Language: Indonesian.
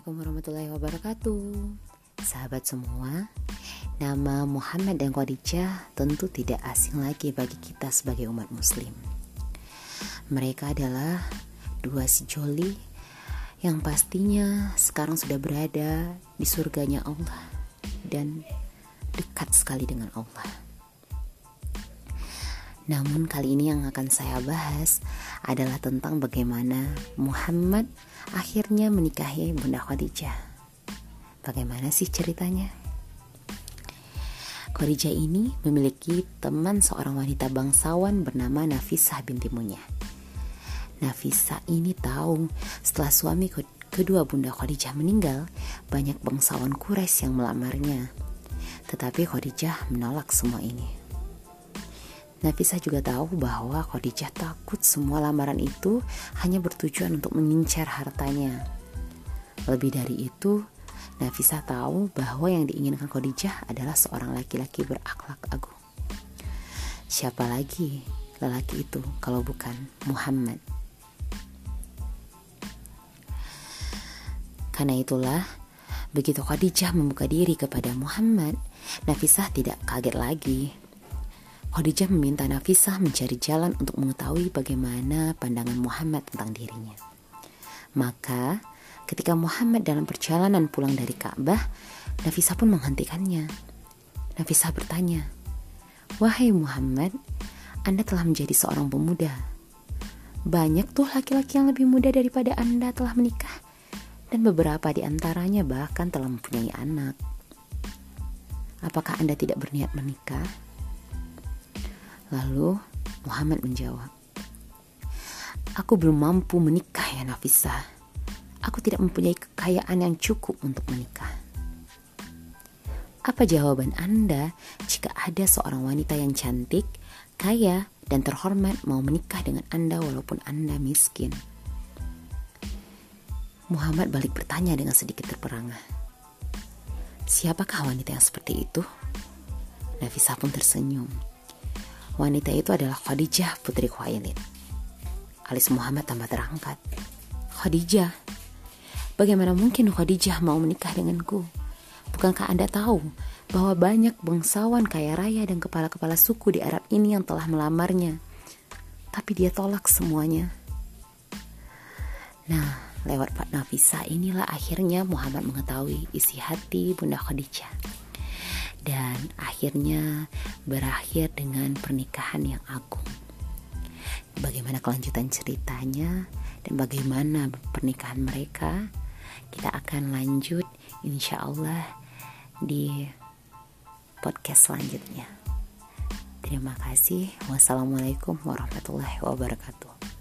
Assalamualaikum warahmatullahi wabarakatuh. Sahabat semua Nama Muhammad dan Khadijah tentu tidak asing lagi bagi kita sebagai umat muslim. Mereka adalah dua sejoli Yang pastinya sekarang sudah berada di surganya Allah Dan dekat sekali dengan Allah namun kali ini yang akan saya bahas adalah tentang bagaimana Muhammad akhirnya menikahi Bunda Khadijah. Bagaimana sih ceritanya? Khadijah ini memiliki teman seorang wanita bangsawan bernama Nafisah binti Munya. Nafisah ini tahu setelah suami kedua Bunda Khadijah meninggal, banyak bangsawan Quraisy yang melamarnya. Tetapi Khadijah menolak semua ini. Nafisa juga tahu bahwa Khadijah takut semua lamaran itu hanya bertujuan untuk mengincar hartanya. Lebih dari itu, Nafisa tahu bahwa yang diinginkan Khadijah adalah seorang laki-laki berakhlak agung. Siapa lagi lelaki itu kalau bukan Muhammad? Karena itulah, begitu Khadijah membuka diri kepada Muhammad, Nafisah tidak kaget lagi Khadijah meminta Nafisah mencari jalan untuk mengetahui bagaimana pandangan Muhammad tentang dirinya. Maka, ketika Muhammad dalam perjalanan pulang dari Ka'bah, Nafisah pun menghentikannya. Nafisah bertanya, "Wahai Muhammad, Anda telah menjadi seorang pemuda. Banyak tuh laki-laki yang lebih muda daripada Anda telah menikah, dan beberapa di antaranya bahkan telah mempunyai anak. Apakah Anda tidak berniat menikah?" Lalu Muhammad menjawab, Aku belum mampu menikah ya Nafisa. Aku tidak mempunyai kekayaan yang cukup untuk menikah. Apa jawaban Anda jika ada seorang wanita yang cantik, kaya, dan terhormat mau menikah dengan Anda walaupun Anda miskin? Muhammad balik bertanya dengan sedikit terperangah. Siapakah wanita yang seperti itu? Nafisa pun tersenyum. Wanita itu adalah Khadijah putri Khuwailid. Alis Muhammad tambah terangkat. Khadijah, bagaimana mungkin Khadijah mau menikah denganku? Bukankah Anda tahu bahwa banyak bangsawan kaya raya dan kepala-kepala suku di Arab ini yang telah melamarnya? Tapi dia tolak semuanya. Nah, lewat Pak Nafisa inilah akhirnya Muhammad mengetahui isi hati Bunda Khadijah dan akhirnya berakhir dengan pernikahan yang agung. Bagaimana kelanjutan ceritanya dan bagaimana pernikahan mereka, kita akan lanjut insya Allah di podcast selanjutnya. Terima kasih. Wassalamualaikum warahmatullahi wabarakatuh.